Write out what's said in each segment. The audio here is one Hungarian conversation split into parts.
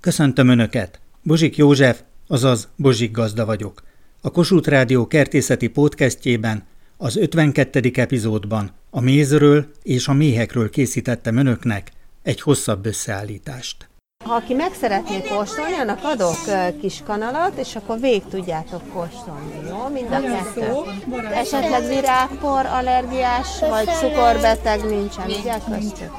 Köszöntöm Önöket! Bozsik József, azaz Bozsik Gazda vagyok. A Kossuth Rádió kertészeti podcastjében, az 52. epizódban a mézről és a méhekről készítettem Önöknek egy hosszabb összeállítást. Ha aki meg szeretné kóstolni, annak adok kis kanalat, és akkor végig tudjátok kóstolni, jó? Mind a kettő. Esetleg virágpor, allergiás, vagy cukorbeteg nincsen, ugye köztük?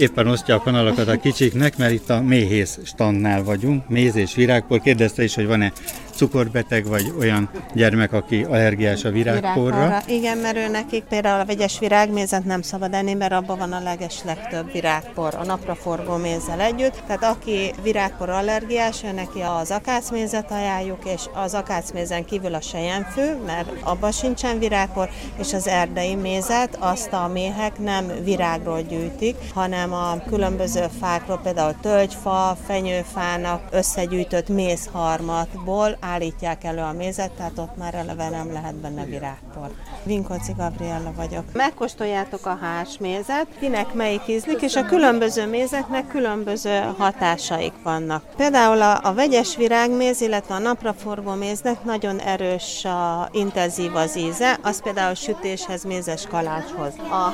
Éppen osztja a kanalakat a kicsiknek, mert itt a méhész standnál vagyunk, méz és virágpor. Kérdezte is, hogy van-e cukorbeteg, vagy olyan gyermek, aki allergiás a virágporra. virágporra. Igen, mert ő nekik például a vegyes virágmézet nem szabad enni, mert abban van a leges legtöbb virágpor a napraforgó mézzel együtt. Tehát aki virágpor allergiás, ő neki az akácmézet ajánljuk, és az akácmézen kívül a sejemfő, mert abban sincsen virágpor, és az erdei mézet azt a méhek nem virágról gyűjtik, hanem a különböző fákról, például tölgyfa, fenyőfának összegyűjtött mézharmatból állítják elő a mézet, tehát ott már eleve nem lehet benne virágpor. Vinkoci Gabriella vagyok. Megkóstoljátok a mézet, kinek melyik ízlik, és a különböző mézeknek különböző hatásaik vannak. Például a, a vegyes virágméz, illetve a napraforgó méznek nagyon erős, a, intenzív az íze, az például sütéshez, mézes kalácshoz. A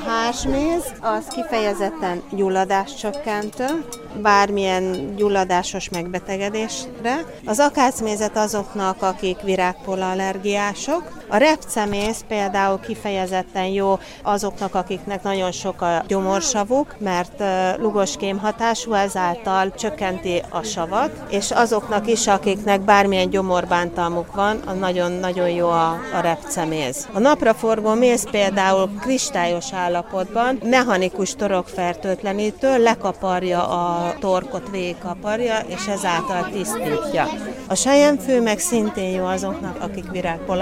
méz az kifejezetten gyulladáscsökkentő, bármilyen gyulladásos megbetegedésre. Az akácmézet azok azoknak, akik virágpolallergiások. A repcemész például kifejezetten jó azoknak, akiknek nagyon sok a gyomorsavuk, mert lugos hatású, ezáltal csökkenti a savat, és azoknak is, akiknek bármilyen gyomorbántalmuk van, nagyon-nagyon jó a, a repceméz. A napraforgó méz például kristályos állapotban mechanikus torokfertőtlenítő, lekaparja a torkot, végigkaparja, és ezáltal tisztítja. A sejemfő meg szintén jó azoknak, akik virágpol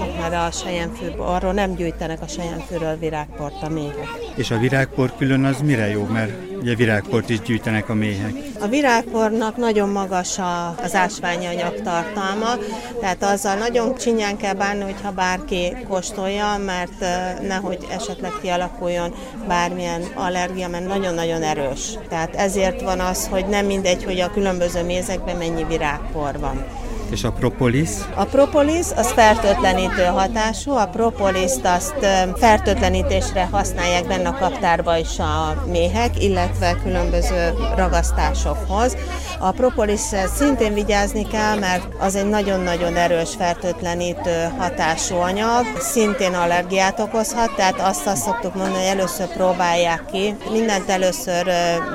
allergiások, mert a sejemfő, arról nem gyűjtenek a sejemfőről virágport a méhek. És a virágpor külön az mire jó? Mert ugye virágport is gyűjtenek a méhek. A virágpornak nagyon magas a, az ásványi anyag tartalma, tehát azzal nagyon csinyán kell bánni, hogyha bárki kóstolja, mert nehogy esetleg kialakuljon bármilyen allergia, mert nagyon-nagyon erős. Tehát ezért van az, hogy nem mindegy, hogy a különböző mézekben mennyi virágpor van. És a propolis? A propolis az fertőtlenítő hatású, a propoliszt azt fertőtlenítésre használják benne a kaptárba is a méhek, illetve különböző ragasztásokhoz. A propolis szintén vigyázni kell, mert az egy nagyon-nagyon erős fertőtlenítő hatású anyag, szintén allergiát okozhat, tehát azt azt szoktuk mondani, hogy először próbálják ki, mindent először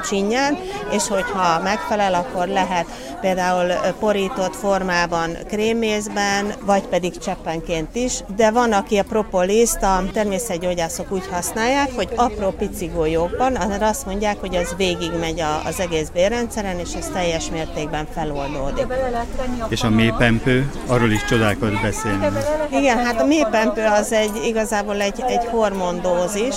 csinyán, és hogyha megfelel, akkor lehet például porított formában krémészben, vagy pedig cseppenként is, de van, aki a propoliszt a természetgyógyászok úgy használják, hogy apró pici golyókban, azt mondják, hogy az végig megy az egész bérrendszeren, és ez teljes mértékben feloldódik. És a mélypempő, arról is csodákat beszélni. Igen, hát a mélypempő az egy igazából egy, egy hormondózis,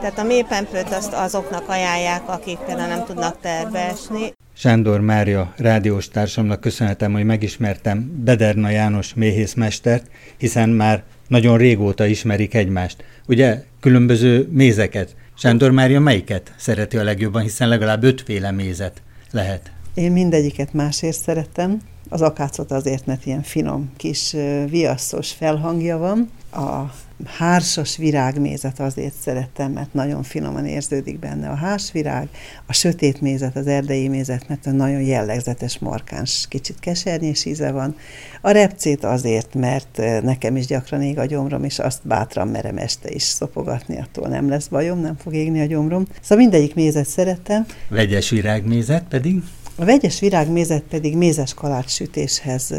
tehát a mélypempőt azt azoknak ajánlják, akik például nem tudnak terbe esni. Sándor Mária rádiós társamnak köszönhetem, hogy megismertem Bederna János méhészmestert, hiszen már nagyon régóta ismerik egymást. Ugye különböző mézeket. Sándor Mária melyiket szereti a legjobban, hiszen legalább ötféle mézet lehet. Én mindegyiket másért szeretem. Az akácot azért, mert ilyen finom, kis viaszos felhangja van. A hársas virágmézet azért szerettem, mert nagyon finoman érződik benne a hásvirág, a sötét mézet, az erdei mézet, mert a nagyon jellegzetes, markáns, kicsit kesernyés íze van. A repcét azért, mert nekem is gyakran ég a gyomrom, és azt bátran merem este is szopogatni, attól nem lesz bajom, nem fog égni a gyomrom. Szóval mindegyik mézet szerettem. Vegyes virágmézet pedig? A vegyes virágmézet pedig mézes kalács sütéshez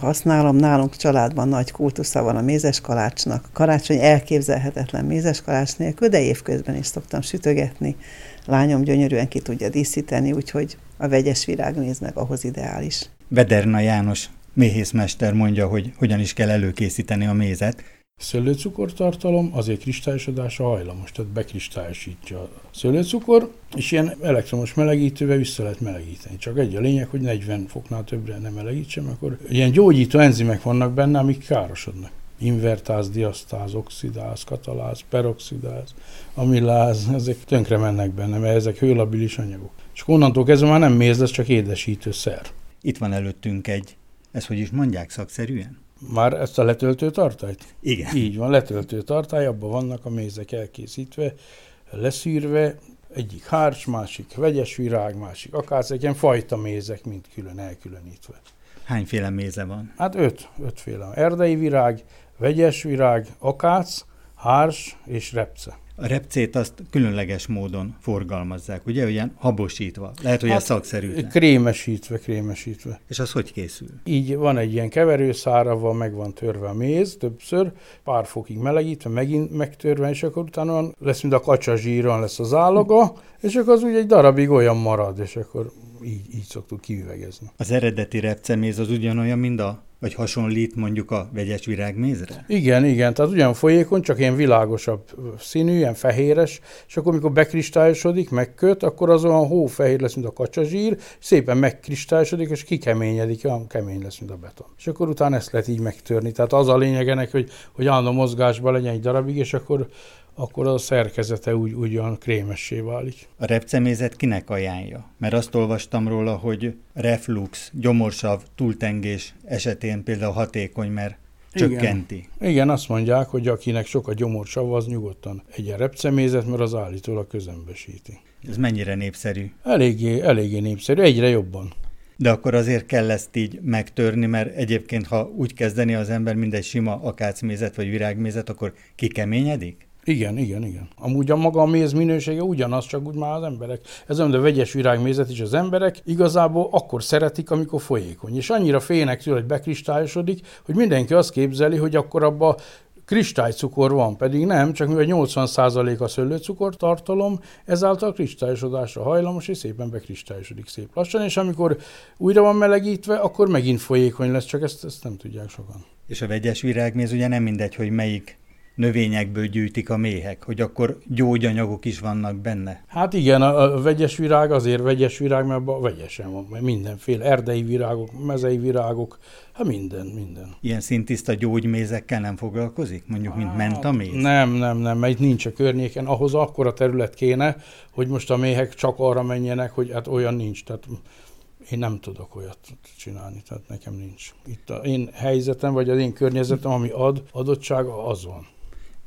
használom. Nálunk családban nagy kultusza van a mézes kalácsnak. Karácsony elképzelhetetlen mézes kalács nélkül, de évközben is szoktam sütögetni. Lányom gyönyörűen ki tudja díszíteni, úgyhogy a vegyes virágméz meg ahhoz ideális. Vederna János méhészmester mondja, hogy hogyan is kell előkészíteni a mézet. Szőlőcukortartalom azért kristályosodása hajlamos, tehát bekristályosítja a szőlőcukor, és ilyen elektromos melegítővel vissza lehet melegíteni. Csak egy a lényeg, hogy 40 foknál többre nem melegítsem, akkor ilyen gyógyító enzimek vannak benne, amik károsodnak. Invertáz, diasztáz, oxidáz, kataláz, peroxidáz, amiláz, ezek tönkre mennek benne, mert ezek hőlabilis anyagok. És onnantól kezdve már nem méz lesz, csak édesítőszer. Itt van előttünk egy, ez hogy is mondják szakszerűen? Már ezt a letöltő tartályt? Igen. Így van, letöltő tartály, abban vannak a mézek elkészítve, leszűrve, egyik hárs, másik vegyes virág, másik akác, egy ilyen fajta mézek, mint külön elkülönítve. Hányféle méze van? Hát öt, ötféle. Erdei virág, vegyes virág, akác, hárs és repce. A repcét azt különleges módon forgalmazzák, ugye, ilyen habosítva. Lehet, hogy hát, ez szakszerű. Krémesítve, krémesítve. És az hogy készül? Így van egy ilyen keverőszára, meg van törve a méz többször, pár fokig melegítve, megint megtörve, és akkor utána lesz, mint a kacsa zsíron lesz az állaga, és akkor az úgy egy darabig olyan marad, és akkor így, így szoktuk kiüvegezni. Az eredeti repceméz az ugyanolyan, mint a vagy hasonlít mondjuk a vegyes virágmézre? Igen, igen, tehát ugyan folyékony, csak ilyen világosabb színű, ilyen fehéres, és akkor, amikor bekristályosodik, megköt, akkor az olyan hófehér lesz, mint a kacsazsír, szépen megkristályosodik, és kikeményedik, olyan kemény lesz, mint a beton. És akkor utána ezt lehet így megtörni. Tehát az a lényegenek, hogy, hogy állandó mozgásban legyen egy darabig, és akkor akkor a szerkezete úgy, ugyan krémessé válik. A repcemézet kinek ajánlja? Mert azt olvastam róla, hogy reflux, gyomorsav, túltengés esetén például hatékony, mert csökkenti. Igen. Igen, azt mondják, hogy akinek sok a gyomorsav, az nyugodtan egyen repcemézet, mert az állítólag közömbösíti. Ez mennyire népszerű? Eléggé, eléggé népszerű, egyre jobban. De akkor azért kell ezt így megtörni, mert egyébként, ha úgy kezdeni az ember, mint egy sima akácmézet vagy virágmézet, akkor kikeményedik? Igen, igen, igen. Amúgy a maga a méz minősége ugyanaz, csak úgy már az emberek. Ez olyan, de vegyes virágmézet is az emberek igazából akkor szeretik, amikor folyékony. És annyira félnek tőle, hogy bekristályosodik, hogy mindenki azt képzeli, hogy akkor abba kristálycukor van, pedig nem, csak mivel 80% a szőlőcukor tartalom, ezáltal kristályosodásra hajlamos, és szépen bekristályosodik szép lassan, és amikor újra van melegítve, akkor megint folyékony lesz, csak ezt, ezt nem tudják sokan. És a vegyes virágméz ugye nem mindegy, hogy melyik növényekből gyűjtik a méhek, hogy akkor gyógyanyagok is vannak benne. Hát igen, a, a vegyes virág azért vegyes virág, mert a vegyesen van, mert mindenféle erdei virágok, mezei virágok, hát minden, minden. Ilyen szintiszta gyógymézekkel nem foglalkozik? Mondjuk, mint hát, mentaméz? Nem, nem, nem, mert itt nincs a környéken. Ahhoz akkora terület kéne, hogy most a méhek csak arra menjenek, hogy hát olyan nincs. Tehát én nem tudok olyat csinálni, tehát nekem nincs. Itt az én helyzetem, vagy az én környezetem, ami ad, adottsága, az van.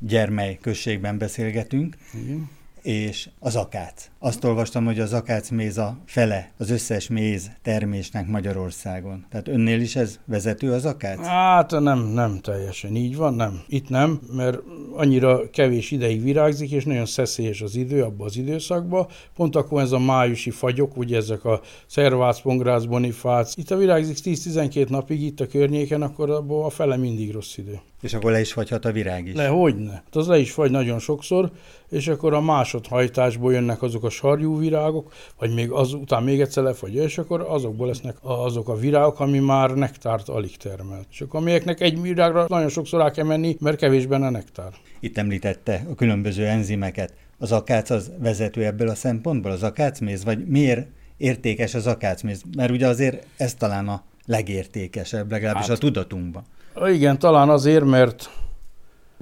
Gyermely községben beszélgetünk. Igen és az akác. Azt olvastam, hogy az akác méz a fele az összes méz termésnek Magyarországon. Tehát önnél is ez vezető az akác? Hát nem, nem teljesen így van, nem. Itt nem, mert annyira kevés ideig virágzik, és nagyon szeszélyes az idő abban az időszakban. Pont akkor ez a májusi fagyok, ugye ezek a szervác, pongrác, bonifác. Itt a virágzik 10-12 napig itt a környéken, akkor abból a fele mindig rossz idő. És akkor le is fagyhat a virág is? Le, hogyne. Hát az le is fagy nagyon sokszor, és akkor a másodhajtásból jönnek azok a sarjú virágok, vagy még azután még egyszer lefagyja, és akkor azokból lesznek azok a virágok, ami már nektárt alig termel. És akkor amelyeknek egy virágra nagyon sokszor rá kell menni, mert kevés benne nektár. Itt említette a különböző enzimeket. Az akác az vezető ebből a szempontból, az akácméz, vagy miért értékes az akácméz? Mert ugye azért ez talán a legértékesebb, legalábbis hát, a tudatunkban. Igen, talán azért, mert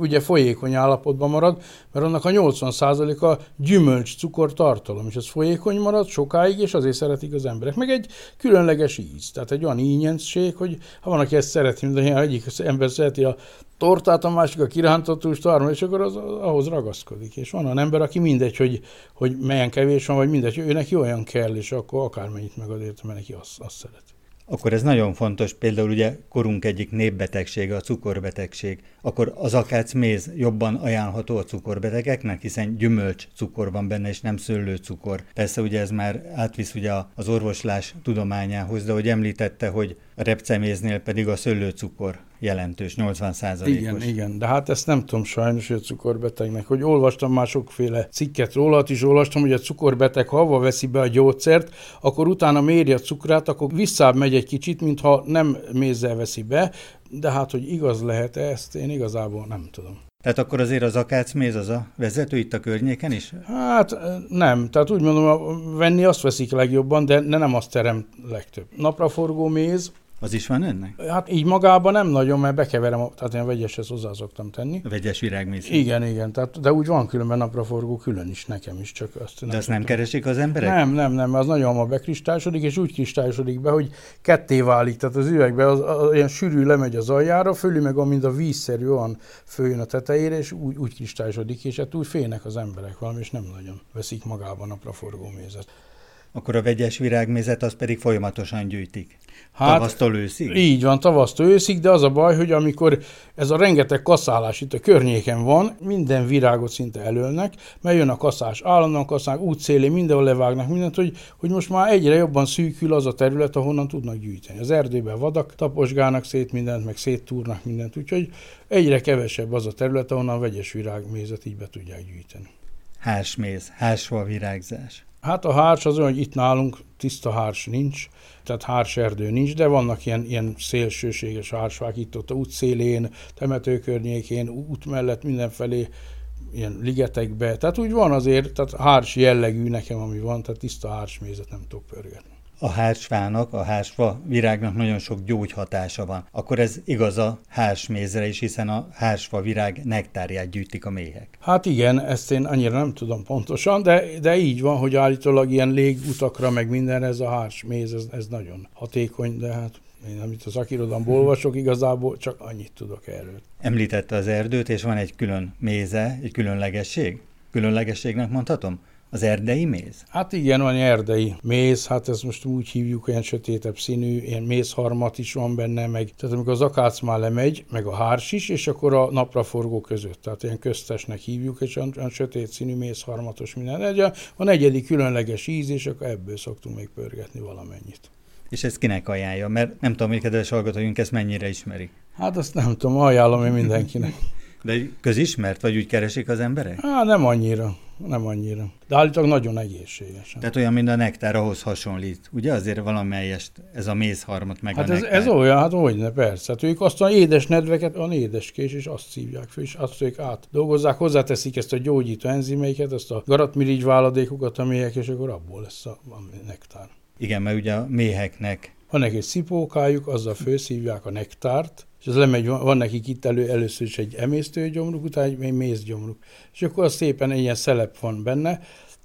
ugye folyékony állapotban marad, mert annak a 80%-a gyümölcs cukor tartalom, és ez folyékony marad sokáig, és azért szeretik az emberek. Meg egy különleges íz, tehát egy olyan ínyenség, hogy ha van, aki ezt szereti, mint egyik ember szereti a tortát, a másik a kirántott húst, és akkor az, ahhoz ragaszkodik. És van olyan ember, aki mindegy, hogy, hogy melyen kevés van, vagy mindegy, ő neki olyan kell, és akkor akármennyit megad érte, mert neki azt, azt szereti akkor ez nagyon fontos, például ugye korunk egyik népbetegsége a cukorbetegség, akkor az akácméz jobban ajánlható a cukorbetegeknek, hiszen gyümölcs cukor van benne, és nem szőlőcukor. Persze ugye ez már átvisz ugye az orvoslás tudományához, de hogy említette, hogy a repceméznél pedig a szőlőcukor jelentős, 80 százalékos. Igen, igen, de hát ezt nem tudom sajnos, hogy a cukorbetegnek, hogy olvastam már sokféle cikket róla, hát is olvastam, hogy a cukorbeteg, ha avval veszi be a gyógyszert, akkor utána méri a cukrát, akkor visszább megy egy kicsit, mintha nem mézzel veszi be, de hát, hogy igaz lehet -e, ezt, én igazából nem tudom. Tehát akkor azért az akácméz az a vezető itt a környéken is? Hát nem. Tehát úgy mondom, venni azt veszik legjobban, de nem azt terem legtöbb. Napraforgó méz, Az is van ennek? Hát így magában nem nagyon, mert bekeverem, tehát én vegyeshez hozzá szoktam tenni. A vegyes virágmészet. Igen, igen, tehát, de úgy van különben napraforgó külön is nekem is, csak azt nem De azt nem keresik az emberek? Nem, nem, nem, az nagyon hamar bekristályosodik, és úgy kristályosodik be, hogy ketté válik, tehát az üvegbe az, az, olyan sűrű lemegy az aljára, fölül meg amint a vízszerű olyan följön a tetejére, és úgy, úgy kristályosodik, és hát úgy félnek az emberek valami, és nem nagyon veszik magában napraforgó mézet. Akkor a vegyes virágmézet az pedig folyamatosan gyűjtik. Hát, tavasztól őszig? Így van, tavasztól őszig, de az a baj, hogy amikor ez a rengeteg kaszálás itt a környéken van, minden virágot szinte elölnek, mert jön a kaszás, állandóan kaszálnak, útszélén, mindenhol levágnak mindent, hogy, hogy most már egyre jobban szűkül az a terület, ahonnan tudnak gyűjteni. Az erdőben vadak taposgálnak szét mindent, meg széttúrnak mindent, úgyhogy egyre kevesebb az a terület, ahonnan a vegyes virágmézet így be tudják gyűjteni. Hársméz, hársva virágzás. Hát a hárs az olyan, hogy itt nálunk tiszta hárs nincs, tehát hárserdő nincs, de vannak ilyen, ilyen szélsőséges hársfák itt ott a útszélén, temető környékén, út mellett mindenfelé, ilyen ligetekbe. Tehát úgy van azért, tehát hárs jellegű nekem, ami van, tehát tiszta hársmézet nem tudok pörgetni a hársfának, a hársfa virágnak nagyon sok gyógyhatása van. Akkor ez igaz a hársmézre is, hiszen a hársfa virág nektárját gyűjtik a méhek. Hát igen, ezt én annyira nem tudom pontosan, de, de így van, hogy állítólag ilyen légutakra, meg minden ez a hársméz, ez, ez nagyon hatékony, de hát én amit az akirodalomból olvasok, igazából csak annyit tudok erről. Említette az erdőt, és van egy külön méze, egy különlegesség? Különlegességnek mondhatom? Az erdei méz? Hát igen, van erdei méz, hát ezt most úgy hívjuk, olyan sötétebb színű, ilyen mézharmat is van benne, meg tehát amikor az akác már lemegy, meg a hárs is, és akkor a napraforgó között, tehát ilyen köztesnek hívjuk, és olyan, olyan sötét színű mézharmatos minden. Egy, van egyedi különleges íz, és akkor ebből szoktunk még pörgetni valamennyit. És ez kinek ajánlja? Mert nem tudom, hogy kedves hallgatóink ezt mennyire ismerik. Hát azt nem tudom, ajánlom én mindenkinek. De közismert, vagy úgy keresik az emberek? Hát nem annyira, nem annyira. De állítólag nagyon egészséges. Tehát olyan, mint a nektár, ahhoz hasonlít. Ugye azért valamelyest ez a mézharmat meg hát a ez, ez olyan, hát hogy ne, persze. Hát ők azt a édes nedveket, a édeskés, és azt szívják föl, és azt ők át dolgozzák, hozzáteszik ezt a gyógyító enzimeiket, ezt a garatmirigy váladékokat a méhek, és akkor abból lesz a, a nektár. Igen, mert ugye a méheknek van egy szipókájuk, azzal főszívják a nektárt, és az lemegy, van nekik itt elő, először is egy emésztőgyomruk, utána egy mézgyomruk. És akkor az szépen ilyen szelep van benne,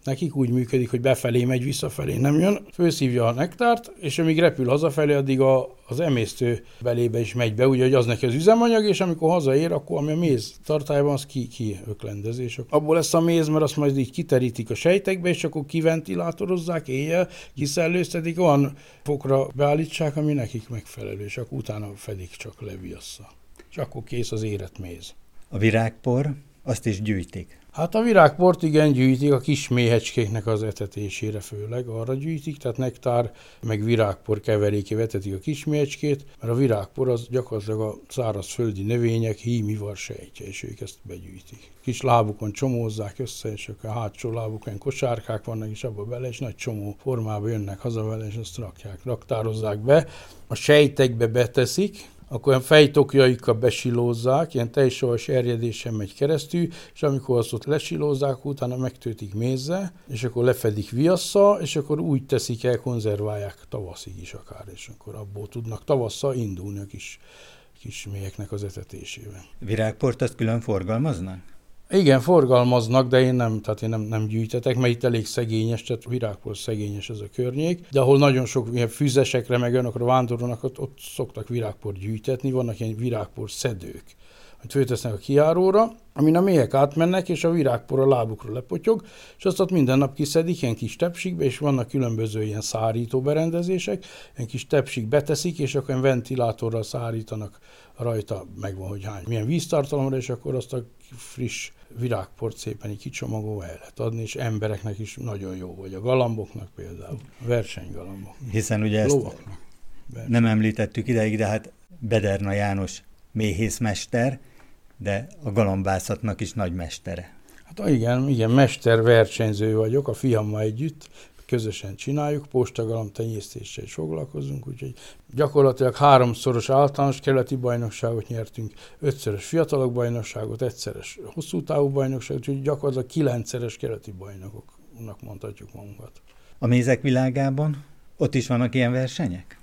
nekik úgy működik, hogy befelé megy, visszafelé nem jön, főszívja a nektárt, és amíg repül hazafelé, addig a, az emésztő belébe is megy be, úgyhogy az neki az üzemanyag, és amikor hazaér, akkor ami a méz tartályban, az ki, ki öklendezés. Abból lesz a méz, mert azt majd így kiterítik a sejtekbe, és akkor kiventilátorozzák éjjel, kiszellőztetik, olyan fokra beállítsák, ami nekik megfelelő, és akkor utána fedik csak leviassza. És akkor kész az érett méz. A virágpor, azt is gyűjtik. Hát a virágport igen gyűjtik a kis méhecskéknek az etetésére főleg, arra gyűjtik, tehát nektár meg virágpor keveréké vetetik a kis méhecskét, mert a virágpor az gyakorlatilag a szárazföldi növények hímivar sejtje, és ők ezt begyűjtik. Kis lábukon csomózzák össze, és akkor a hátsó lábukon kosárkák vannak, és abba bele, és nagy csomó formába jönnek haza vele, és azt rakják, raktározzák be. A sejtekbe beteszik, akkor olyan fejtokjaikkal besilózzák, ilyen teljesavas erjedésen megy keresztül, és amikor azt ott lesilózzák, utána megtöltik mézze, és akkor lefedik viassza, és akkor úgy teszik el, konzerválják tavaszig is akár, és akkor abból tudnak tavasszal indulni a kis, kis mélyeknek az etetésében. Virágport azt külön forgalmaznak? Igen, forgalmaznak, de én nem, tehát én nem, nem gyűjtetek, mert itt elég szegényes, tehát virágpor szegényes ez a környék, de ahol nagyon sok ilyen füzesekre, meg olyanokra vándorolnak, ott, ott szoktak virágpor gyűjtetni, vannak ilyen virágpor szedők, hogy főtesznek a kiáróra, amin a méhek átmennek, és a virágpor a lábukra lepotyog, és azt ott minden nap kiszedik ilyen kis tepsikbe, és vannak különböző ilyen szárító berendezések, ilyen kis tepsik beteszik, és akkor ventilátorral szárítanak rajta, megvan, hogy hány, milyen víztartalomra, és akkor azt a friss virágport szépen kicsomagolva el lehet adni, és embereknek is nagyon jó, vagy a galamboknak például, a versenygalambok. Hiszen ugye ezt Lovaknak. nem említettük ideig, de hát Bederna János méhészmester, de a galambászatnak is nagy mestere. Hát igen, igen, mester versenyző vagyok, a fiammal együtt, közösen csináljuk, postagalam tenyésztéssel is foglalkozunk, úgyhogy gyakorlatilag háromszoros általános keleti bajnokságot nyertünk, ötszeres fiatalok bajnokságot, egyszeres hosszú távú bajnokságot, úgyhogy gyakorlatilag kilencszeres keleti bajnokoknak mondhatjuk magunkat. A mézek világában ott is vannak ilyen versenyek?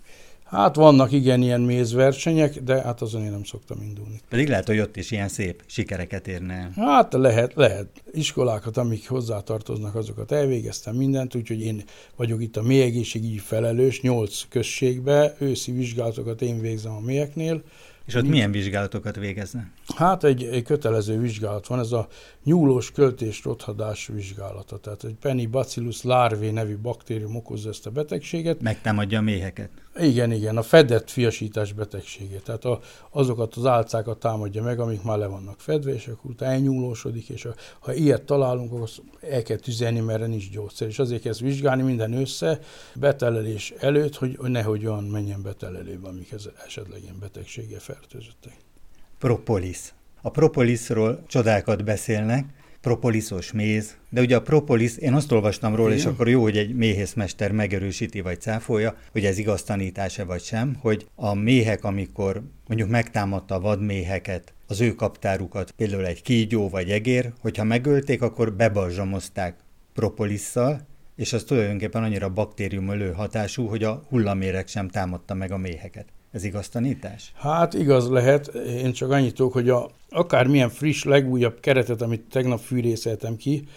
Hát vannak igen ilyen mézversenyek, de hát azon én nem szoktam indulni. Pedig lehet, hogy ott is ilyen szép sikereket érne el. Hát lehet, lehet. Iskolákat, amik hozzátartoznak, azokat elvégeztem mindent, úgyhogy én vagyok itt a mélyegészségügyi felelős, nyolc községbe, őszi vizsgálatokat én végzem a mélyeknél, és ott milyen vizsgálatokat végeznek? Hát egy, egy kötelező vizsgálat van, ez a nyúlós költés rothadás vizsgálata. Tehát egy Penibacillus larvae nevű baktérium okozza ezt a betegséget. Megtámadja a méheket. Igen, igen, a fedett fiasítás betegségét. Tehát a, azokat az álcákat támadja meg, amik már le vannak fedve, és akkor utána elnyúlósodik, és a, ha ilyet találunk, akkor el kell tüzelni, mert nincs gyógyszer. És azért kell vizsgálni minden össze betelelés előtt, hogy, hogy nehogy olyan menjen betelelőbe, amik ez esetleg ilyen betegséggel fertőzöttek. Propolis. A propolisról csodákat beszélnek, propoliszos méz, de ugye a propolis, én azt olvastam róla, Igen. és akkor jó, hogy egy méhészmester megerősíti vagy cáfolja, hogy ez igaz tanítása vagy sem, hogy a méhek, amikor mondjuk megtámadta a vadméheket, az ő kaptárukat, például egy kígyó vagy egér, hogyha megölték, akkor bebarzsamozták propolisszal, és az tulajdonképpen annyira baktériumölő hatású, hogy a hullamérek sem támadta meg a méheket. Ez igaz tanítás? Hát igaz lehet, én csak annyit tudok, hogy a, akármilyen friss, legújabb keretet, amit tegnap fűrészeltem ki,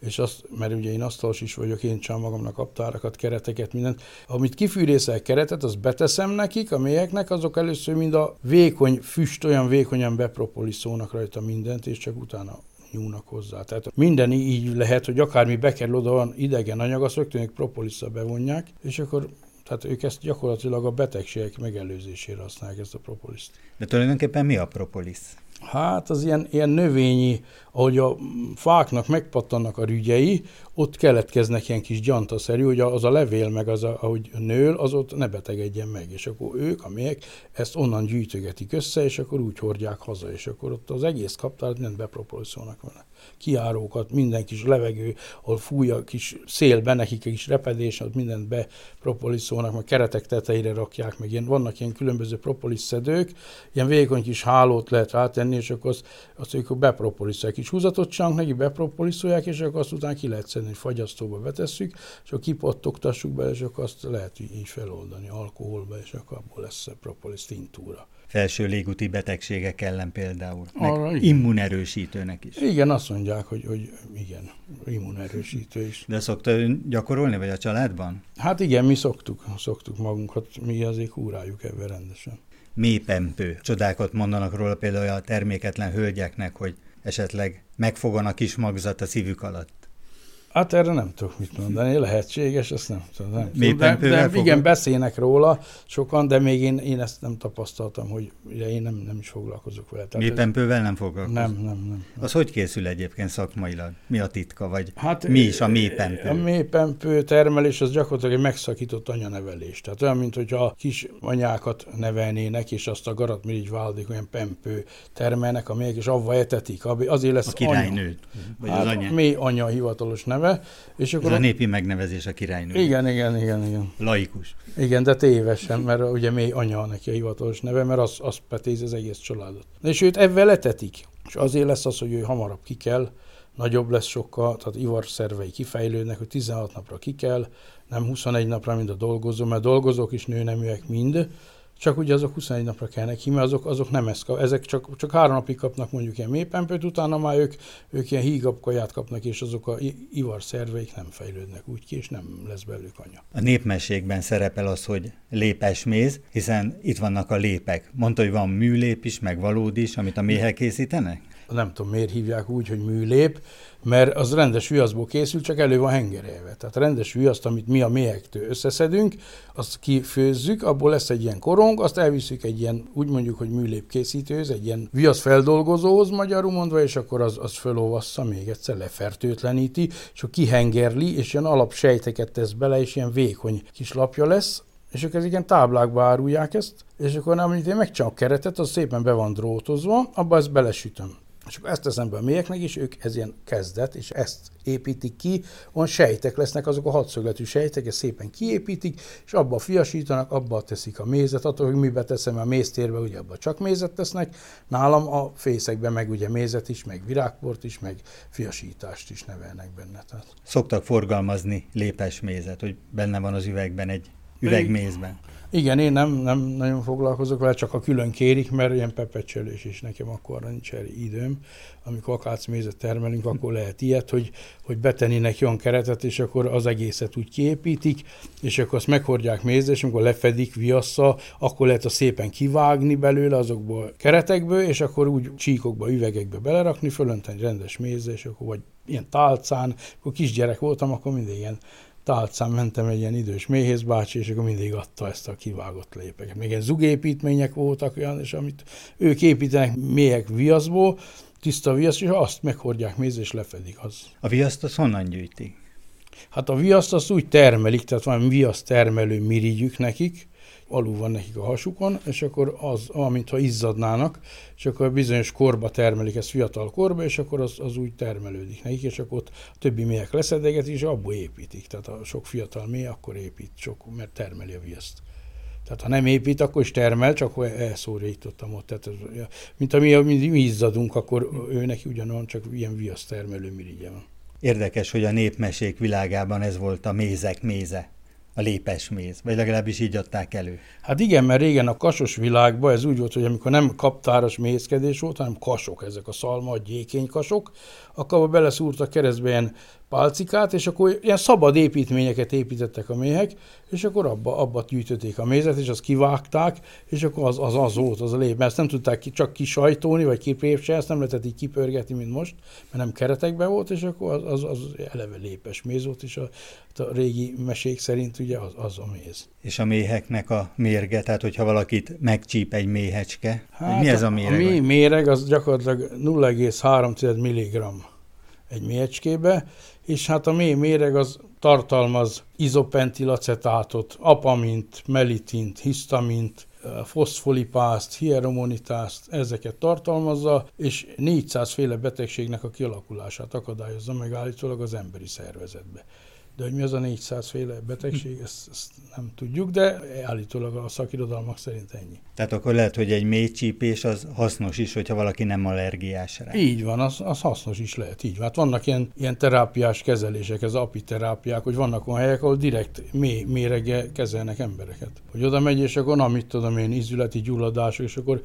és azt, mert ugye én asztalos is vagyok, én csak magamnak kaptárakat, kereteket, mindent. Amit kifűrészel keretet, azt beteszem nekik, a mélyeknek, azok először mind a vékony füst, olyan vékonyan bepropoliszónak rajta mindent, és csak utána nyúlnak hozzá. Tehát minden így lehet, hogy akármi bekerül oda olyan idegen anyag, azt rögtön propolisszal bevonják, és akkor tehát ők ezt gyakorlatilag a betegségek megelőzésére használják ezt a propoliszt. De tulajdonképpen mi a propolisz? Hát az ilyen, ilyen növényi, ahogy a fáknak megpattannak a rügyei, ott keletkeznek ilyen kis gyantaszerű, hogy az a levél meg az, a, ahogy nől, az ott ne betegedjen meg. És akkor ők, amelyek ezt onnan gyűjtögetik össze, és akkor úgy hordják haza, és akkor ott az egész kaptár nem beproporszolnak vele kiárókat, minden kis levegő, ahol fúj a kis szélbe, nekik egy kis repedés, ott mindent bepropoliszolnak, meg keretek tetejére rakják, meg ilyen, vannak ilyen különböző szedők, ilyen vékony kis hálót lehet rátenni, és akkor azt, azt ők bepropoliszolják. Kis húzatot csinálnak, neki bepropoliszolják, és akkor azt utána ki lehet szedni, fagyasztóba betesszük, és akkor kipottogtassuk be, és akkor azt lehet így feloldani alkoholba, és akkor abból lesz a propolis tintúra felső légúti betegségek ellen például. Arra, meg immunerősítőnek is. Igen, azt mondják, hogy, hogy igen, immunerősítő is. De szokta ön gyakorolni, vagy a családban? Hát igen, mi szoktuk, szoktuk magunkat, mi azért kúráljuk ebben rendesen. Mépempő. Csodákat mondanak róla például a terméketlen hölgyeknek, hogy esetleg megfogan a kis magzat a szívük alatt. Hát erre nem tudok mit mondani, lehetséges, ezt nem tudom. Nem tudom. De, de igen, beszélnek róla sokan, de még én, én ezt nem tapasztaltam, hogy ugye én nem, nem is foglalkozok vele. Mépempővel nem foglalkozok? Nem, nem, nem. Az hogy készül egyébként szakmailag? Mi a titka, vagy hát, mi is a mépempő? A mépempő termelés az gyakorlatilag egy megszakított anyanevelés. Tehát olyan, mint hogyha kis anyákat nevelnének, és azt a garat így váladik, olyan pempő termelnek, amelyek is avva etetik. Azért lesz a királynőt, vagy hát, az anya. Mély anya hivatalos neve neve. És akkor Ez a népi megnevezés a királynő. Igen, igen, igen, igen. Laikus. Igen, de tévesen, mert ugye mély anya neki a hivatalos neve, mert az, az petéz az egész családot. És őt ebben letetik. És azért lesz az, hogy ő hamarabb ki kell, nagyobb lesz sokkal, tehát ivar szervei kifejlődnek, hogy 16 napra ki kell, nem 21 napra, mint a dolgozó, mert dolgozók is nőneműek mind, csak ugye azok 21 napra kellnek ki, mert azok, azok nem ezt kap, ezek csak, csak három napig kapnak mondjuk ilyen mélypempőt, utána már ők, ők ilyen hígabb kaját kapnak, és azok a ivar szerveik nem fejlődnek úgy ki, és nem lesz belőlük anya. A népmeségben szerepel az, hogy lépes méz, hiszen itt vannak a lépek. Mondta, hogy van műlép is, meg valódi is, amit a méhek készítenek? Nem tudom miért hívják úgy, hogy műlép, mert az rendes viaszból készül, csak elő van hengerelve. Tehát rendes viaszt, amit mi a méhektől összeszedünk, azt kifőzzük, abból lesz egy ilyen korong, azt elviszük egy ilyen, úgy mondjuk, hogy műlép készítőhöz, egy ilyen viasz feldolgozóhoz magyarul mondva, és akkor az, az fölolvassza még egyszer, lefertőtleníti, és akkor kihengerli, és ilyen alapsejteket tesz bele, és ilyen vékony kis lapja lesz, és akkor ez ilyen táblákba árulják ezt, és akkor nem, én megcsinálok keretet, az szépen be van drótozva, abba ezt belesütöm. És akkor ezt teszem be a mélyeknek is, ők ez ilyen kezdet, és ezt építik ki, olyan sejtek lesznek, azok a hatszögletű sejtek, ezt szépen kiépítik, és abba fiasítanak, abba teszik a mézet, attól, hogy mibe teszem a méztérbe, ugye abba csak mézet tesznek, nálam a fészekben meg ugye mézet is, meg virágport is, meg fiasítást is nevelnek benne. Tehát. Szoktak forgalmazni lépes mézet, hogy benne van az üvegben egy üvegmézben. Igen, én nem, nem nagyon foglalkozok vele, csak a külön kérik, mert ilyen pepecselés is nekem akkor nincs időm. Amikor akácmézet termelünk, akkor lehet ilyet, hogy, hogy betenni neki olyan keretet, és akkor az egészet úgy kiépítik, és akkor azt meghordják mézre, és amikor lefedik viassza, akkor lehet a szépen kivágni belőle azokból keretekből, és akkor úgy csíkokba, üvegekbe belerakni, fölönteni rendes mézre, és akkor vagy ilyen tálcán, akkor kisgyerek voltam, akkor mindig ilyen tálcán mentem egy ilyen idős méhész bácsi, és akkor mindig adta ezt a kivágott lépeket. Még ilyen zugépítmények voltak olyan, és amit ők építenek mélyek viaszból, tiszta viasz, és azt meghordják méz, és lefedik az. A viaszt az honnan gyűjti? Hát a viaszt azt úgy termelik, tehát van viasz termelő mirigyük nekik, alul van nekik a hasukon, és akkor az, amintha izzadnának, és akkor bizonyos korba termelik ezt fiatal korba, és akkor az, az úgy termelődik nekik, és akkor ott a többi mélyek leszedeget, és abból építik. Tehát a sok fiatal mély akkor épít, sok, mert termeli a viaszt. Tehát ha nem épít, akkor is termel, csak akkor elszórítottam ott. Tehát, ez, mint ami mi, mi izzadunk, akkor ő neki ugyanolyan, csak ilyen viasz termelő mirigye van. Érdekes, hogy a népmesék világában ez volt a mézek méze a lépesméz, vagy legalábbis így adták elő. Hát igen, mert régen a kasos világban ez úgy volt, hogy amikor nem kaptáros mézkedés volt, hanem kasok, ezek a szalma, gyékénykasok, akkor beleszúrtak keresztbe ilyen pálcikát, és akkor ilyen szabad építményeket építettek a méhek, és akkor abba, abba gyűjtötték a mézet, és azt kivágták, és akkor az az, az volt, az a lép. Mert ezt nem tudták ki, csak kisajtolni, vagy kipépse, ezt nem lehetett így kipörgetni, mint most, mert nem keretekben volt, és akkor az, az, az eleve lépes méz volt, és a, a régi mesék szerint ugye az, az a méz. És a méheknek a mérge, tehát hogyha valakit megcsíp egy méhecske, hát mi ez a méreg? A mély méreg az gyakorlatilag 0,3 mg egy méhecskébe, és hát a mély méreg az tartalmaz izopentilacetátot, apamint, melitint, hisztamint, foszfolipázt, hieromonitást, ezeket tartalmazza, és 400 féle betegségnek a kialakulását akadályozza meg állítólag az emberi szervezetbe. De hogy mi az a 400 féle betegség, ezt, ezt nem tudjuk, de állítólag a szakirodalmak szerint ennyi. Tehát akkor lehet, hogy egy mély csípés az hasznos is, hogyha valaki nem allergiás rá. Így van, az, az hasznos is lehet, így van. Hát vannak ilyen, ilyen terápiás kezelések, ez apiterápiák, hogy vannak olyan helyek, ahol direkt mély, mérege kezelnek embereket. Hogy oda megy, és akkor, na, mit tudom én, ízületi gyulladás, és akkor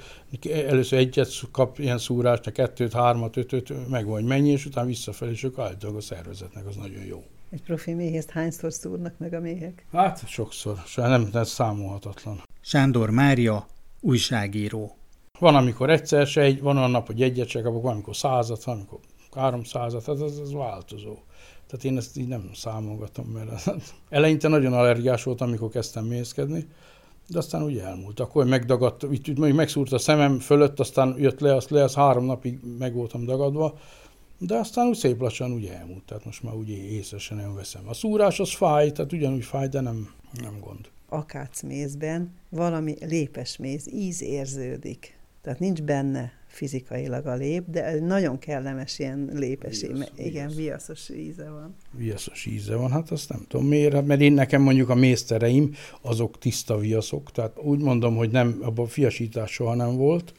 először egyet kap ilyen szúrást, kettőt, hármat, ötöt, meg vagy mennyi, és utána visszafelé, és akkor állítólag a szervezetnek az nagyon jó. Egy profi méhészt hányszor szúrnak meg a méhek? Hát sokszor, nem, nem számolhatatlan. Sándor Mária, újságíró. Van, amikor egyszer se egy, van olyan nap, hogy egyet se kapok, van, amikor százat, van, amikor háromszázat, hát ez, ez változó. Tehát én ezt így nem számolgatom, mert eleinte nagyon allergiás voltam, amikor kezdtem mészkedni, de aztán úgy elmúlt. Akkor megdagadt, itt, itt megszúrt a szemem fölött, aztán jött le, azt le, az három napig meg voltam dagadva, de aztán úgy szép lassan úgy elmúlt, tehát most már úgy észre nem veszem. A szúrás az fáj, tehát ugyanúgy fáj, de nem, nem gond. Akácmézben valami lépesméz, íz érződik. Tehát nincs benne fizikailag a lép, de nagyon kellemes ilyen lépes, viasz, igen, viasz. viaszos íze van. Viaszos íze van, hát azt nem tudom miért, hát mert én nekem mondjuk a mésztereim, azok tiszta viaszok, tehát úgy mondom, hogy nem, abban fiasítás soha nem volt,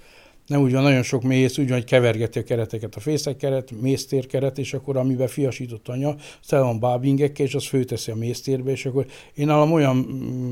nem úgy van, nagyon sok méhész úgy van, hogy kevergeti a kereteket, a fészek mésztérkeret, és akkor amiben fiasított anya, tele van bábingekkel, és az főteszi a mésztérbe, és akkor én nálam olyan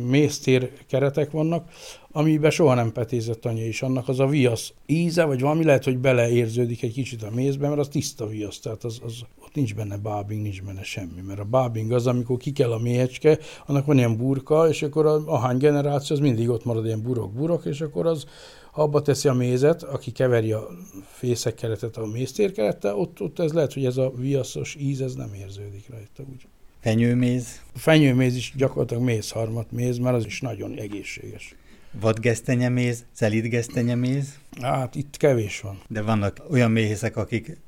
mésztér keretek vannak, amiben soha nem petézett anya, és annak az a viasz íze, vagy valami lehet, hogy beleérződik egy kicsit a mézbe, mert az tiszta viasz, tehát az, az, nincs benne bábing, nincs benne semmi, mert a bábing az, amikor ki kell a méhecske, annak van ilyen burka, és akkor a, ahány generáció, az mindig ott marad ilyen burok-burok, és akkor az abba teszi a mézet, aki keveri a fészekkeretet a méztérkerettel, ott, ott ez lehet, hogy ez a viaszos íz, ez nem érződik rajta. Úgy. Fenyőméz? A fenyőméz is gyakorlatilag mézharmat méz, mert az is nagyon egészséges. Vadgesztenyeméz, szelidgesztenyeméz? Hát itt kevés van. De vannak olyan méhészek, akik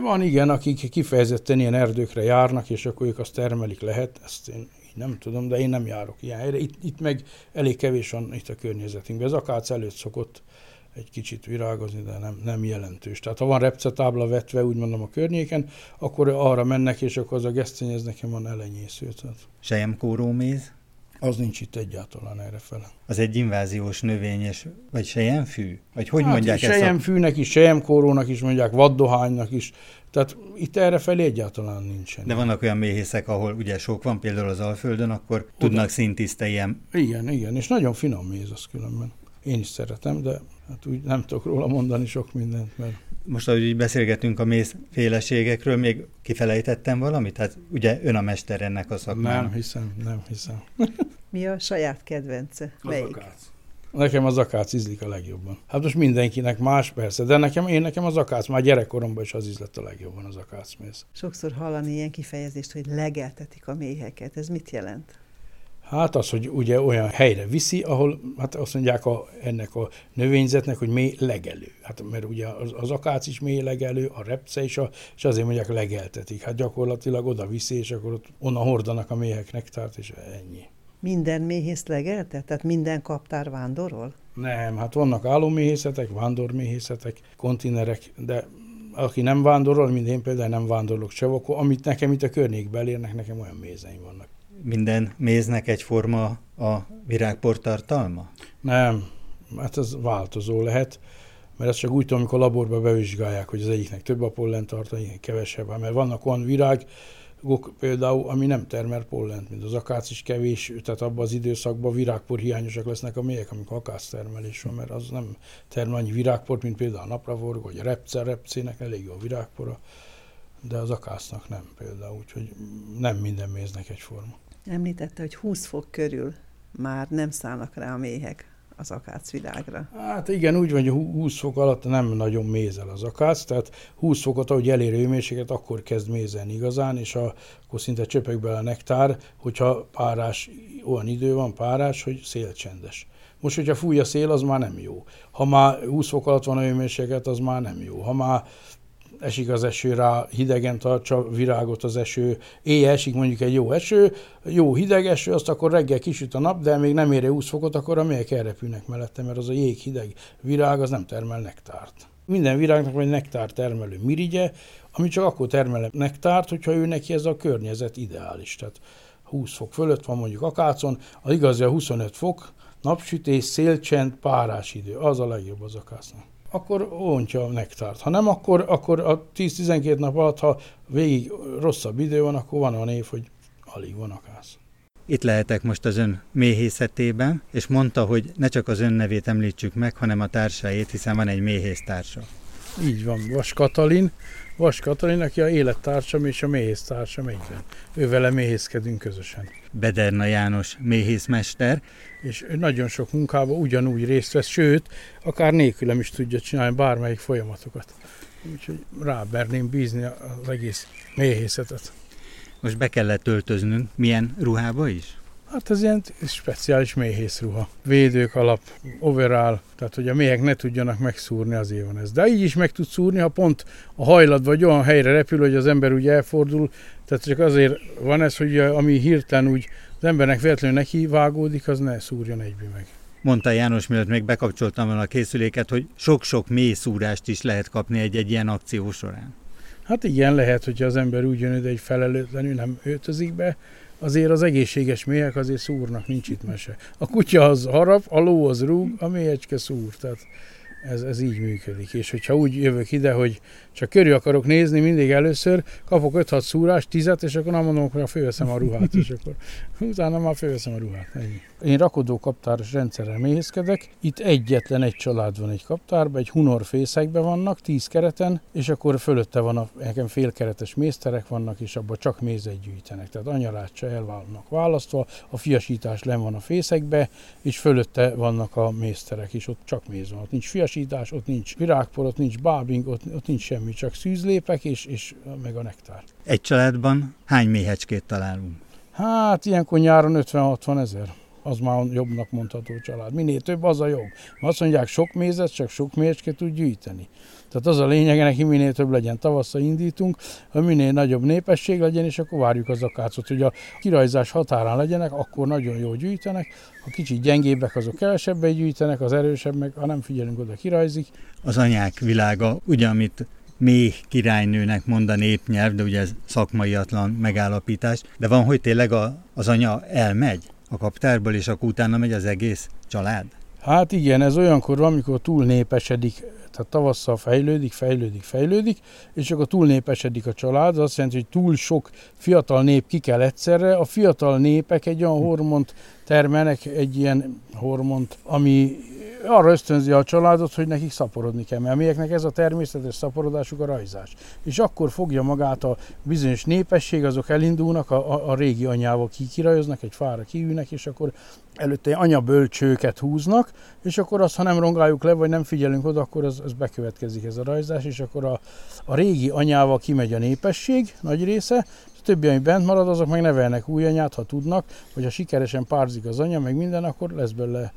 van, igen, akik kifejezetten ilyen erdőkre járnak, és akkor ők azt termelik lehet, ezt én nem tudom, de én nem járok ilyen helyre. Itt, itt meg elég kevés van itt a környezetünkben. Ez akác előtt szokott egy kicsit virágozni, de nem, nem jelentős. Tehát ha van repcetábla vetve, úgy mondom a környéken, akkor arra mennek, és akkor az a gesztény, ez nekem van elenyésző. Tehát. Sejemkóró? Az nincs itt egyáltalán erre fele. Az egy inváziós növény, és, vagy sejemfű? Vagy hogy hát mondják ezt? Sejemfűnek is, sejemkórónak is mondják, vaddohánynak is. Tehát itt erre felé egyáltalán nincsen. De vannak olyan méhészek, ahol ugye sok van, például az Alföldön, akkor Oda. tudnak szintiszte ilyen. Igen, igen, és nagyon finom méz az különben. Én is szeretem, de hát úgy nem tudok róla mondani sok mindent, mert most, ahogy így beszélgetünk a mézféleségekről, még kifelejtettem valamit? Hát ugye ön a mester ennek a szakmának. Nem hiszem, nem hiszem. Mi a saját kedvence? Melyik? Akác. Nekem az akác ízlik a legjobban. Hát most mindenkinek más persze, de nekem, én nekem az akác, már gyerekkoromban is az ízlett a legjobban az akácméz. Sokszor hallani ilyen kifejezést, hogy legeltetik a méheket. Ez mit jelent? Hát az, hogy ugye olyan helyre viszi, ahol hát azt mondják a, ennek a növényzetnek, hogy mély legelő. Hát mert ugye az, az akác is mély legelő, a repce is, a, és azért mondják legeltetik. Hát gyakorlatilag oda viszi, és akkor ott onnan hordanak a méhek nektárt, és ennyi. Minden méhész legelte? Tehát minden kaptár vándorol? Nem, hát vannak állóméhészetek, vándorméhészetek, kontinerek, de aki nem vándorol, mint én például nem vándorlok se, akkor amit nekem itt a környékben elérnek, nekem olyan mézeim vannak minden méznek egyforma a virágpor tartalma? Nem, hát ez változó lehet, mert ezt csak úgy tudom, amikor laborba bevizsgálják, hogy az egyiknek több a pollen tartalma, kevesebb, mert vannak olyan virág, például, ami nem termel pollent, mint az akác is kevés, tehát abban az időszakban virágpor hiányosak lesznek a mélyek, amikor akác termelés van, mert az nem termel annyi virágport, mint például a napraforgó, vagy a repce, repcének elég jó a virágpora, de az akásznak nem például, úgyhogy nem minden méznek egyforma. Említette, hogy 20 fok körül már nem szállnak rá a méhek az akácvilágra. Hát igen, úgy van, hogy 20 fok alatt nem nagyon mézel az akác, tehát 20 fokot, ahogy elér hőmérséklet, akkor kezd mézelni igazán, és a, akkor szinte csöpeg bele a nektár, hogyha párás, olyan idő van, párás, hogy szélcsendes. Most, hogyha fúj a szél, az már nem jó. Ha már 20 fok alatt van a hőmérséklet, az már nem jó. Ha már esik az eső rá, hidegen tartsa virágot az eső, éjjel esik mondjuk egy jó eső, jó hideg eső, azt akkor reggel kisüt a nap, de még nem éri 20 fokot, akkor a mélyek elrepülnek mellette, mert az a jég hideg virág az nem termel nektárt. Minden virágnak van egy nektár termelő mirigye, ami csak akkor termel nektárt, hogyha ő neki ez a környezet ideális. Tehát 20 fok fölött van mondjuk akácon, az igazi a 25 fok, napsütés, szélcsend, párás idő, az a legjobb az akácnak akkor ontja a nektárt. Ha nem, akkor, akkor a 10-12 nap alatt, ha végig rosszabb idő van, akkor van olyan év, hogy alig van akász. Itt lehetek most az ön méhészetében, és mondta, hogy ne csak az ön nevét említsük meg, hanem a társáét, hiszen van egy méhésztársa. Így van, Vas Katalin. Vas Katalin, aki a élettársam és a méhésztársam egyben. Ővele méhészkedünk közösen. Bederna János méhészmester. És nagyon sok munkában ugyanúgy részt vesz, sőt, akár nélkülem is tudja csinálni bármelyik folyamatokat. Úgyhogy ráberném bízni az egész méhészetet. Most be kellett öltöznünk. Milyen ruhába is? Hát ez ilyen speciális méhészruha. Védők alap, overall, tehát hogy a méhek ne tudjanak megszúrni, azért van ez. De így is meg tud szúrni, ha pont a hajlat vagy olyan helyre repül, hogy az ember úgy elfordul. Tehát csak azért van ez, hogy ami hirtelen úgy az embernek véletlenül neki vágódik, az ne szúrjon egybe meg. Mondta János, mielőtt még bekapcsoltam volna a készüléket, hogy sok-sok mély szúrást is lehet kapni egy-egy ilyen akció során. Hát igen, lehet, hogyha az ember úgy jön, hogy egy felelőtlenül nem öltözik be, azért az egészséges méhek azért szúrnak, nincs itt mese. A kutya az harap, a ló az rúg, a méhecske szúr. Tehát ez, ez így működik. És hogyha úgy jövök ide, hogy csak körül akarok nézni, mindig először kapok 5-6 szúrást, 10 és akkor nem mondom, hogy fölveszem a ruhát, és akkor utána már fölveszem a ruhát. Ennyi. Én rakodó kaptáros rendszerrel méhészkedek. Itt egyetlen egy család van egy kaptárban, egy hunor fészekben vannak, 10 kereten, és akkor fölötte van a, nekem félkeretes mészterek vannak, és abban csak mézet gyűjtenek. Tehát anyarácsa el vannak választva, a fiasítás len van a fészekbe, és fölötte vannak a mészterek, és ott csak méz van. Ott nincs fiasítás, ott nincs virágpor, ott nincs bábing, ott, ott nincs semmi semmi, csak szűzlépek és, és meg a nektár. Egy családban hány méhecskét találunk? Hát ilyenkor nyáron 50-60 ezer. Az már jobbnak mondható család. Minél több, az a jobb. Mert azt mondják, sok mézet, csak sok méhecskét tud gyűjteni. Tehát az a lényege neki, minél több legyen tavasszal indítunk, hogy minél nagyobb népesség legyen, és akkor várjuk az akácot, hogy a kirajzás határán legyenek, akkor nagyon jól gyűjtenek, ha kicsit gyengébbek, azok kevesebben gyűjtenek, az erősebb meg, ha nem figyelünk oda, kirajzik. Az anyák világa, ugye, amit méh királynőnek mond a népnyelv, de ugye ez szakmaiatlan megállapítás. De van, hogy tényleg a, az anya elmegy a kaptárból, és akkor utána megy az egész család? Hát igen, ez olyankor van, amikor túl népesedik, tehát tavasszal fejlődik, fejlődik, fejlődik, és akkor túl népesedik a család, az azt jelenti, hogy túl sok fiatal nép ki kell egyszerre. A fiatal népek egy olyan hormont termelnek, egy ilyen hormont, ami arra ösztönzi a családot, hogy nekik szaporodni kell, mert mieknek ez a természetes szaporodásuk a rajzás. És akkor fogja magát a bizonyos népesség, azok elindulnak, a, a, régi anyával ki kirajoznak, egy fára kiülnek, és akkor előtte anyabölcsőket húznak, és akkor azt, ha nem rongáljuk le, vagy nem figyelünk oda, akkor az, az bekövetkezik ez a rajzás, és akkor a, a régi anyával kimegy a népesség nagy része, a többi, ami bent marad, azok meg nevelnek új anyát, ha tudnak, vagy ha sikeresen párzik az anya, meg minden, akkor lesz belőle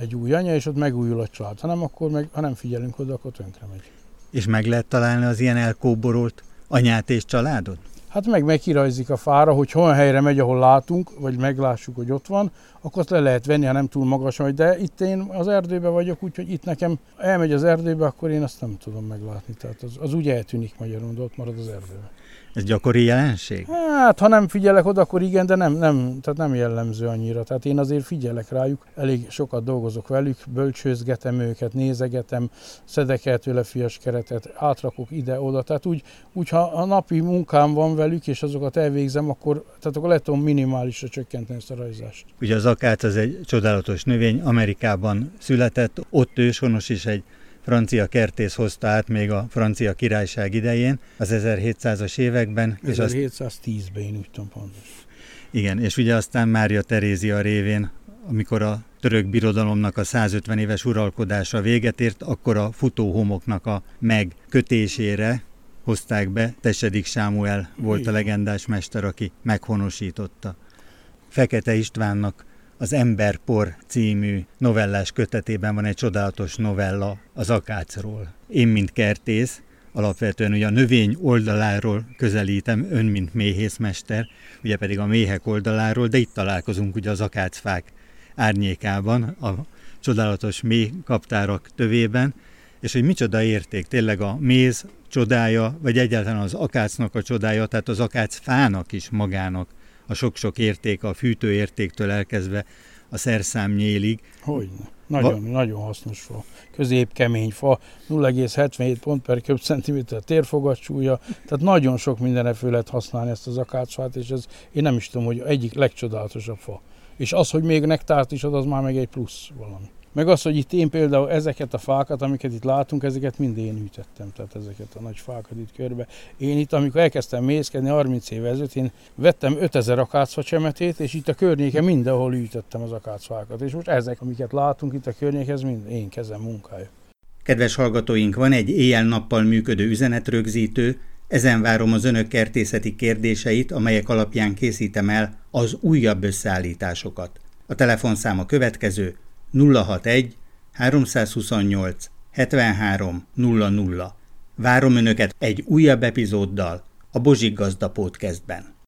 egy új anya, és ott megújul a család. Ha nem, akkor meg, ha nem figyelünk oda, akkor tönkre megy. És meg lehet találni az ilyen elkóborolt anyát és családot? Hát meg megkirajzik a fára, hogy olyan helyre megy, ahol látunk, vagy meglássuk, hogy ott van, akkor azt le lehet venni, ha nem túl magas vagy. De itt én az erdőben vagyok, úgyhogy itt nekem elmegy az erdőbe, akkor én azt nem tudom meglátni. Tehát az, az úgy eltűnik magyarul, de ott marad az erdőben. Ez gyakori jelenség? Hát, ha nem figyelek oda, akkor igen, de nem, nem, tehát nem jellemző annyira. Tehát én azért figyelek rájuk, elég sokat dolgozok velük, bölcsőzgetem őket, nézegetem, szedek el tőle fias keretet, átrakok ide-oda. Tehát úgy, úgy, ha a napi munkám van velük, és azokat elvégzem, akkor, tehát akkor lehet tudom minimálisra csökkenteni ezt a rajzást. Ugye az akác az egy csodálatos növény, Amerikában született, ott őshonos is egy francia kertész hozta át még a francia királyság idején, az 1700-as években. 1710-ben én úgy tudom pontos. Igen, és ugye aztán Mária Terézia révén, amikor a török birodalomnak a 150 éves uralkodása véget ért, akkor a futóhomoknak a megkötésére hozták be, Tesedik Sámuel volt a legendás mester, aki meghonosította. Fekete Istvánnak az Emberpor című novellás kötetében van egy csodálatos novella az akácról. Én, mint kertész, alapvetően ugye a növény oldaláról közelítem, ön, mint méhészmester, ugye pedig a méhek oldaláról, de itt találkozunk ugye az akácfák árnyékában, a csodálatos méh kaptárak tövében, és hogy micsoda érték, tényleg a méz csodája, vagy egyáltalán az akácnak a csodája, tehát az akác is magának a sok-sok érték, a fűtőértéktől elkezdve a szerszámnyélig. Hogyne. Nagyon, Va- nagyon hasznos fa. Közép kemény fa, 0,77 pont per köbcentiméter térfogatsúlya, tehát nagyon sok mindenre föl lehet használni ezt az akácfát, és ez én nem is tudom, hogy egyik legcsodálatosabb fa. És az, hogy még nektárt is ad, az már meg egy plusz valami. Meg az, hogy itt én például ezeket a fákat, amiket itt látunk, ezeket mind én ütettem, tehát ezeket a nagy fákat itt körbe. Én itt, amikor elkezdtem mészkedni 30 éve ezelőtt, én vettem 5000 akácfa csemetét, és itt a környéken mindenhol ütettem az akácfákat. És most ezek, amiket látunk itt a környéken, ez mind én kezem munkája. Kedves hallgatóink, van egy éjjel-nappal működő üzenetrögzítő, ezen várom az önök kertészeti kérdéseit, amelyek alapján készítem el az újabb összeállításokat. A telefonszám a következő 061 328 73 00. Várom Önöket egy újabb epizóddal a Bozsik Gazda Podcastben.